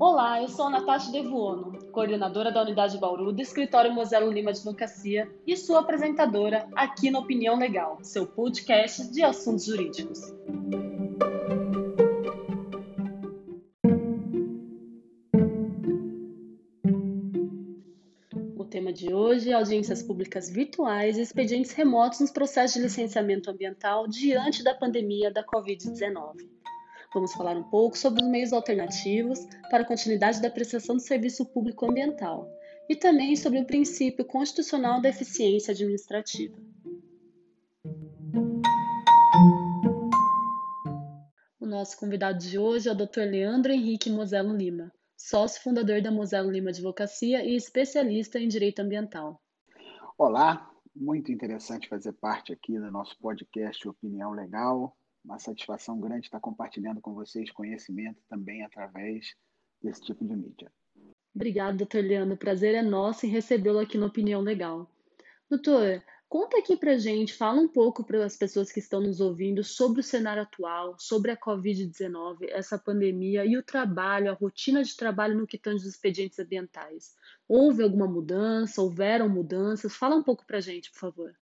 Olá, eu sou Natasha Devuono, coordenadora da Unidade Bauru do Escritório Moselo Lima Advocacia e sua apresentadora aqui no Opinião Legal, seu podcast de assuntos jurídicos. O tema de hoje é audiências públicas virtuais e expedientes remotos nos processos de licenciamento ambiental diante da pandemia da Covid-19. Vamos falar um pouco sobre os meios alternativos para a continuidade da prestação do serviço público ambiental e também sobre o princípio constitucional da eficiência administrativa. O nosso convidado de hoje é o Dr. Leandro Henrique Moselo Lima, sócio fundador da Moselo Lima Advocacia e especialista em direito ambiental. Olá, muito interessante fazer parte aqui do nosso podcast Opinião Legal uma satisfação grande estar compartilhando com vocês conhecimento também através desse tipo de mídia. Obrigada, doutor Leandro. O prazer é nosso em recebê-lo aqui no Opinião Legal. Doutor, conta aqui pra gente, fala um pouco para as pessoas que estão nos ouvindo sobre o cenário atual, sobre a Covid-19, essa pandemia e o trabalho, a rotina de trabalho no que tange os expedientes ambientais. Houve alguma mudança? Houveram mudanças? Fala um pouco para a gente, por favor.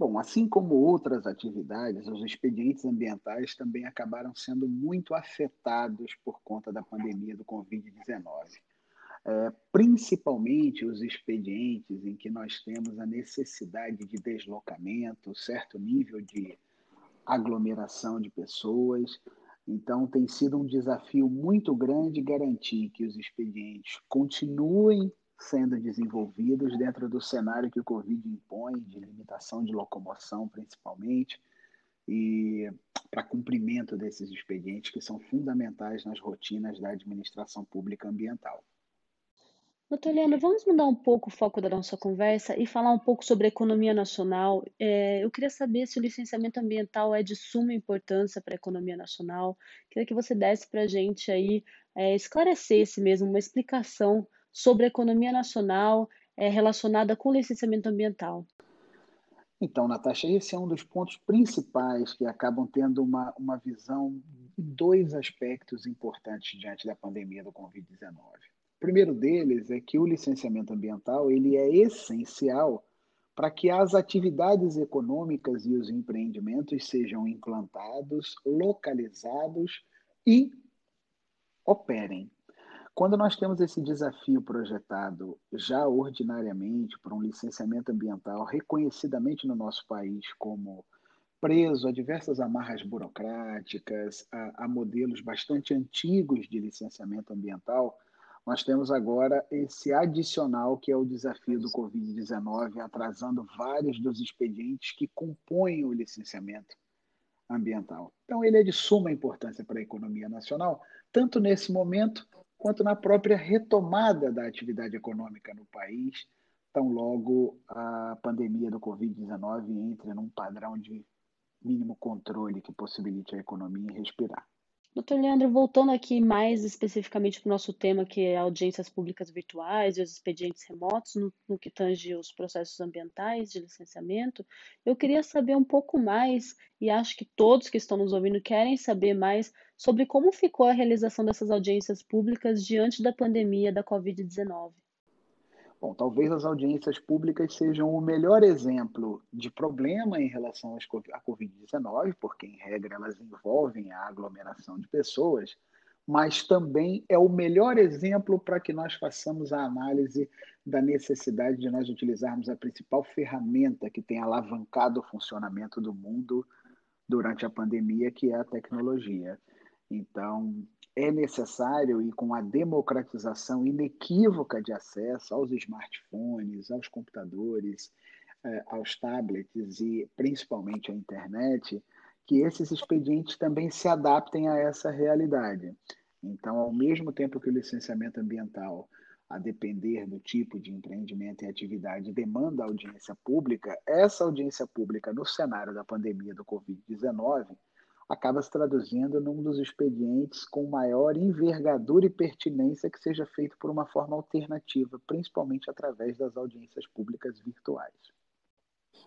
Bom, assim como outras atividades, os expedientes ambientais também acabaram sendo muito afetados por conta da pandemia do Covid-19. É, principalmente os expedientes em que nós temos a necessidade de deslocamento, certo nível de aglomeração de pessoas. Então, tem sido um desafio muito grande garantir que os expedientes continuem sendo desenvolvidos dentro do cenário que o Covid impõe, de limitação de locomoção, principalmente, e para cumprimento desses expedientes que são fundamentais nas rotinas da administração pública ambiental. Doutor Leandro, vamos mudar um pouco o foco da nossa conversa e falar um pouco sobre a economia nacional. É, eu queria saber se o licenciamento ambiental é de suma importância para a economia nacional. Queria que você desse para a gente aí, é, esclarecesse mesmo uma explicação sobre a economia nacional é, relacionada com licenciamento ambiental. Então, Natasha, esse é um dos pontos principais que acabam tendo uma, uma visão de dois aspectos importantes diante da pandemia do Covid-19. O primeiro deles é que o licenciamento ambiental ele é essencial para que as atividades econômicas e os empreendimentos sejam implantados, localizados e operem. Quando nós temos esse desafio projetado já ordinariamente por um licenciamento ambiental reconhecidamente no nosso país como preso a diversas amarras burocráticas, a, a modelos bastante antigos de licenciamento ambiental, nós temos agora esse adicional que é o desafio do Covid-19, atrasando vários dos expedientes que compõem o licenciamento ambiental. Então, ele é de suma importância para a economia nacional, tanto nesse momento quanto na própria retomada da atividade econômica no país, tão logo a pandemia do Covid-19 entre num padrão de mínimo controle que possibilite a economia respirar. Doutor Leandro, voltando aqui mais especificamente para o nosso tema, que é audiências públicas virtuais e os expedientes remotos, no, no, que tange os processos ambientais de licenciamento, eu queria saber um pouco mais, e acho que todos que estão nos ouvindo querem saber mais, sobre como ficou a realização dessas audiências públicas diante da pandemia da Covid-19. Bom, talvez as audiências públicas sejam o melhor exemplo de problema em relação à Covid-19, porque, em regra, elas envolvem a aglomeração de pessoas, mas também é o melhor exemplo para que nós façamos a análise da necessidade de nós utilizarmos a principal ferramenta que tem alavancado o funcionamento do mundo durante a pandemia, que é a tecnologia. Então, é necessário e com a democratização inequívoca de acesso aos smartphones, aos computadores, eh, aos tablets e principalmente à internet, que esses expedientes também se adaptem a essa realidade. Então, ao mesmo tempo que o licenciamento ambiental, a depender do tipo de empreendimento e atividade, demanda audiência pública, essa audiência pública no cenário da pandemia do Covid-19 acaba se traduzindo num dos expedientes com maior envergadura e pertinência que seja feito por uma forma alternativa, principalmente através das audiências públicas virtuais.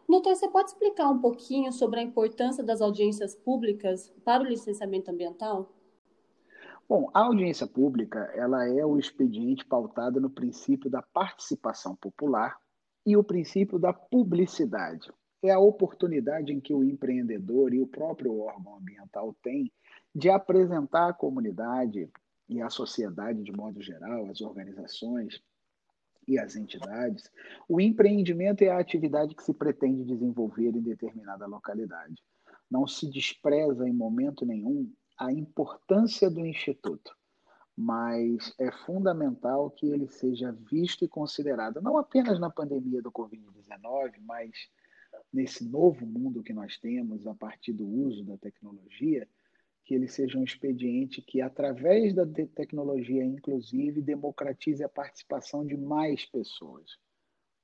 Doutor, você pode explicar um pouquinho sobre a importância das audiências públicas para o licenciamento ambiental? Bom, a audiência pública ela é o expediente pautado no princípio da participação popular e o princípio da publicidade. É a oportunidade em que o empreendedor e o próprio órgão ambiental têm de apresentar à comunidade e à sociedade de modo geral, as organizações e as entidades, o empreendimento é a atividade que se pretende desenvolver em determinada localidade. Não se despreza em momento nenhum a importância do instituto, mas é fundamental que ele seja visto e considerado, não apenas na pandemia do Covid-19, mas nesse novo mundo que nós temos a partir do uso da tecnologia, que ele seja um expediente que, através da tecnologia, inclusive, democratize a participação de mais pessoas.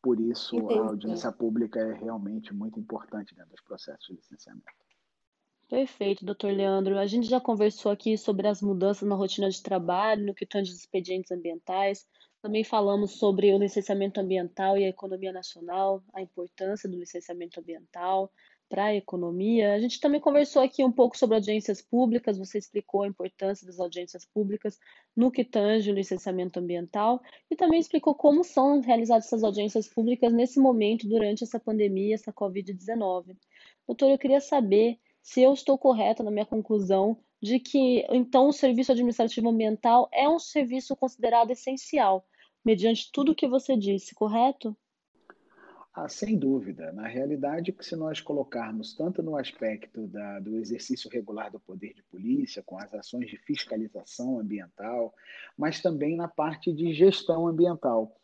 Por isso, Entendi. a audiência pública é realmente muito importante dentro dos processos de licenciamento. Perfeito, doutor Leandro. A gente já conversou aqui sobre as mudanças na rotina de trabalho, no que tange os expedientes ambientais. Também falamos sobre o licenciamento ambiental e a economia nacional, a importância do licenciamento ambiental para a economia. A gente também conversou aqui um pouco sobre audiências públicas, você explicou a importância das audiências públicas no que tange o licenciamento ambiental e também explicou como são realizadas essas audiências públicas nesse momento, durante essa pandemia, essa Covid-19. Doutor, eu queria saber se eu estou correta na minha conclusão de que então o serviço administrativo ambiental é um serviço considerado essencial, mediante tudo o que você disse, correto? Ah, sem dúvida. Na realidade, se nós colocarmos tanto no aspecto da, do exercício regular do poder de polícia, com as ações de fiscalização ambiental, mas também na parte de gestão ambiental,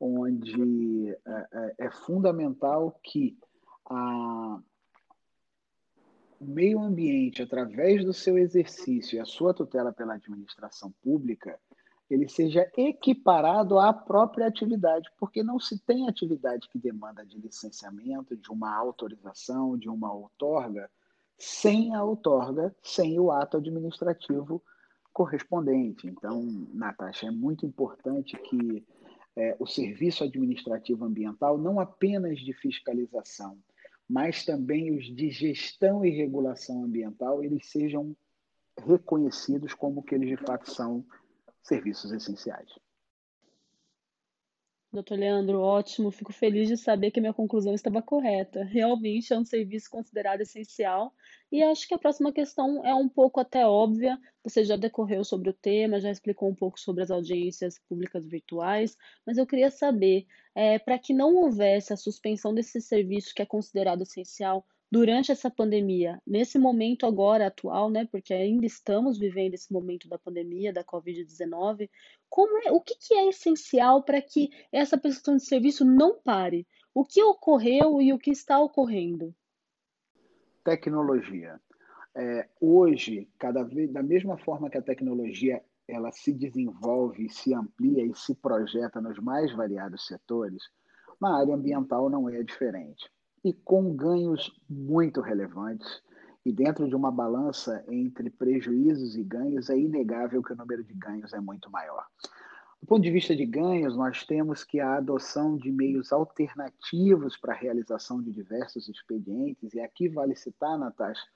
onde é, é, é fundamental que a, o meio ambiente, através do seu exercício e a sua tutela pela administração pública, ele seja equiparado à própria atividade, porque não se tem atividade que demanda de licenciamento, de uma autorização, de uma outorga, sem a outorga, sem o ato administrativo correspondente. Então, Natasha, é muito importante que é, o serviço administrativo ambiental, não apenas de fiscalização, mas também os de gestão e regulação ambiental, eles sejam reconhecidos como que eles de fato são serviços essenciais. Doutor Leandro, ótimo. Fico feliz de saber que minha conclusão estava correta. Realmente é um serviço considerado essencial. E acho que a próxima questão é um pouco até óbvia. Você já decorreu sobre o tema, já explicou um pouco sobre as audiências públicas virtuais, mas eu queria saber, é, para que não houvesse a suspensão desse serviço que é considerado essencial, durante essa pandemia, nesse momento agora atual, né, porque ainda estamos vivendo esse momento da pandemia, da Covid-19, como é, o que, que é essencial para que essa prestação de serviço não pare? O que ocorreu e o que está ocorrendo? Tecnologia. É, hoje, cada vez da mesma forma que a tecnologia ela se desenvolve, se amplia e se projeta nos mais variados setores, na área ambiental não é diferente e com ganhos muito relevantes. E dentro de uma balança entre prejuízos e ganhos, é inegável que o número de ganhos é muito maior. Do ponto de vista de ganhos, nós temos que a adoção de meios alternativos para a realização de diversos expedientes, e aqui vale citar, Natasha,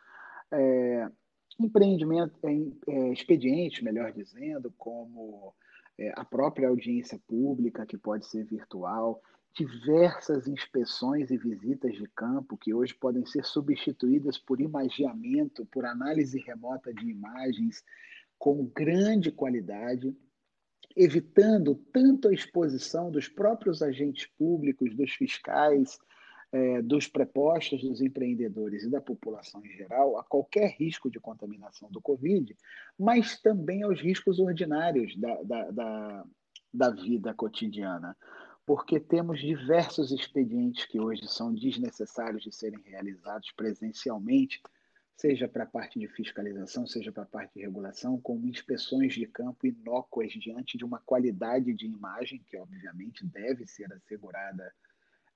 é, empreendimento, é, é, expedientes, melhor dizendo, como é, a própria audiência pública, que pode ser virtual, diversas inspeções e visitas de campo que hoje podem ser substituídas por imagiamento, por análise remota de imagens com grande qualidade, evitando tanto a exposição dos próprios agentes públicos, dos fiscais, eh, dos prepostos, dos empreendedores e da população em geral a qualquer risco de contaminação do Covid, mas também aos riscos ordinários da, da, da, da vida cotidiana porque temos diversos expedientes que hoje são desnecessários de serem realizados presencialmente, seja para a parte de fiscalização, seja para a parte de regulação, como inspeções de campo inócuas diante de uma qualidade de imagem que, obviamente, deve ser assegurada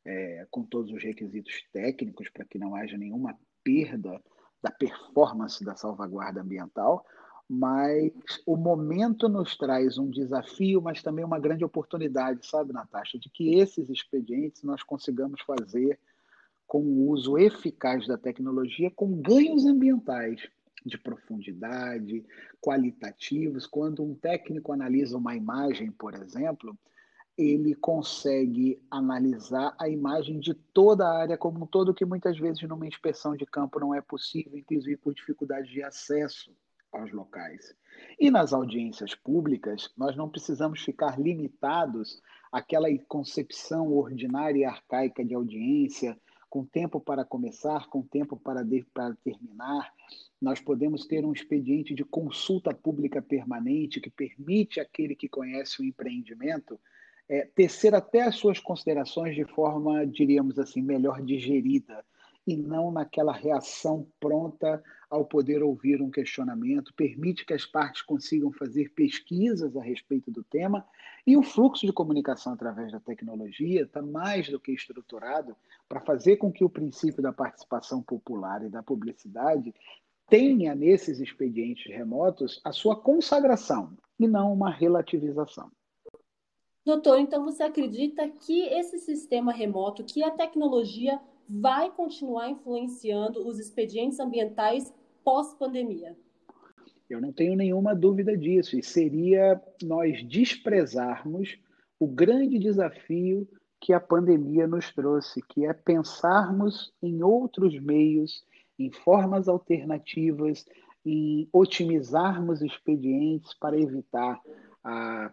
é, com todos os requisitos técnicos para que não haja nenhuma perda da performance da salvaguarda ambiental, mas o momento nos traz um desafio, mas também uma grande oportunidade, sabe, Natasha, de que esses expedientes nós consigamos fazer com o uso eficaz da tecnologia, com ganhos ambientais, de profundidade, qualitativos. Quando um técnico analisa uma imagem, por exemplo, ele consegue analisar a imagem de toda a área como um todo, que muitas vezes numa inspeção de campo não é possível, inclusive por dificuldade de acesso aos locais. E nas audiências públicas, nós não precisamos ficar limitados àquela concepção ordinária e arcaica de audiência, com tempo para começar, com tempo para, de, para terminar. Nós podemos ter um expediente de consulta pública permanente que permite àquele que conhece o empreendimento é, tecer até as suas considerações de forma, diríamos assim, melhor digerida e não naquela reação pronta ao poder ouvir um questionamento, permite que as partes consigam fazer pesquisas a respeito do tema e o fluxo de comunicação através da tecnologia está mais do que estruturado para fazer com que o princípio da participação popular e da publicidade tenha nesses expedientes remotos a sua consagração e não uma relativização. Doutor, então você acredita que esse sistema remoto, que a tecnologia vai continuar influenciando os expedientes ambientais pós-pandemia? Eu não tenho nenhuma dúvida disso, e seria nós desprezarmos o grande desafio que a pandemia nos trouxe, que é pensarmos em outros meios, em formas alternativas, em otimizarmos expedientes para evitar a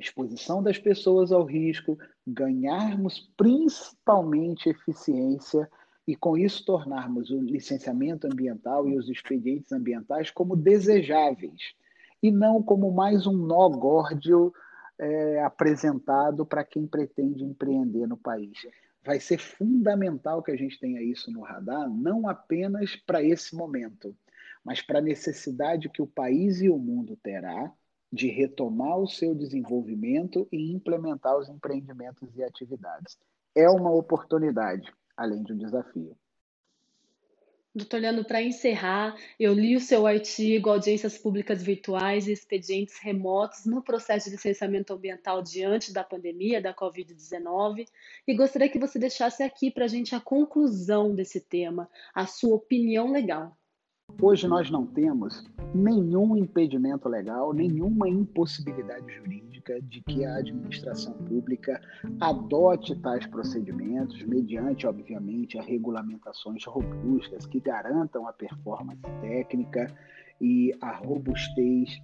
exposição das pessoas ao risco, ganharmos principalmente eficiência e, com isso, tornarmos o licenciamento ambiental e os expedientes ambientais como desejáveis e não como mais um nó górdio é, apresentado para quem pretende empreender no país. Vai ser fundamental que a gente tenha isso no radar, não apenas para esse momento, mas para a necessidade que o país e o mundo terá de retomar o seu desenvolvimento e implementar os empreendimentos e atividades. É uma oportunidade, além de um desafio. Doutor Leandro, para encerrar, eu li o seu artigo Audiências Públicas Virtuais e Expedientes Remotos no processo de licenciamento ambiental diante da pandemia da Covid-19 e gostaria que você deixasse aqui para a gente a conclusão desse tema, a sua opinião legal. Hoje nós não temos nenhum impedimento legal, nenhuma impossibilidade jurídica de que a administração pública adote tais procedimentos, mediante, obviamente, a regulamentações robustas que garantam a performance técnica e a robustez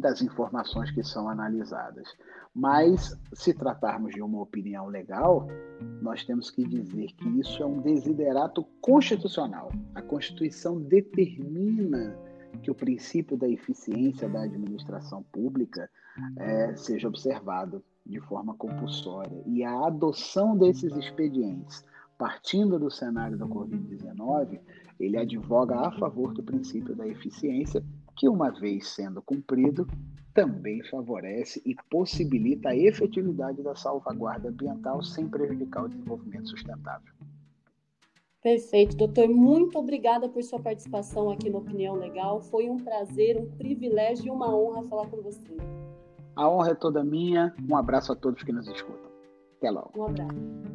das informações que são analisadas. Mas, se tratarmos de uma opinião legal, nós temos que dizer que isso é um desiderato constitucional. A Constituição determina que o princípio da eficiência da administração pública é, seja observado de forma compulsória. E a adoção desses expedientes, partindo do cenário da Covid-19, ele advoga a favor do princípio da eficiência, que, uma vez sendo cumprido, também favorece e possibilita a efetividade da salvaguarda ambiental sem prejudicar o desenvolvimento sustentável. Perfeito, doutor. Muito obrigada por sua participação aqui no Opinião Legal. Foi um prazer, um privilégio e uma honra falar com você. A honra é toda minha. Um abraço a todos que nos escutam. Até logo. Um abraço.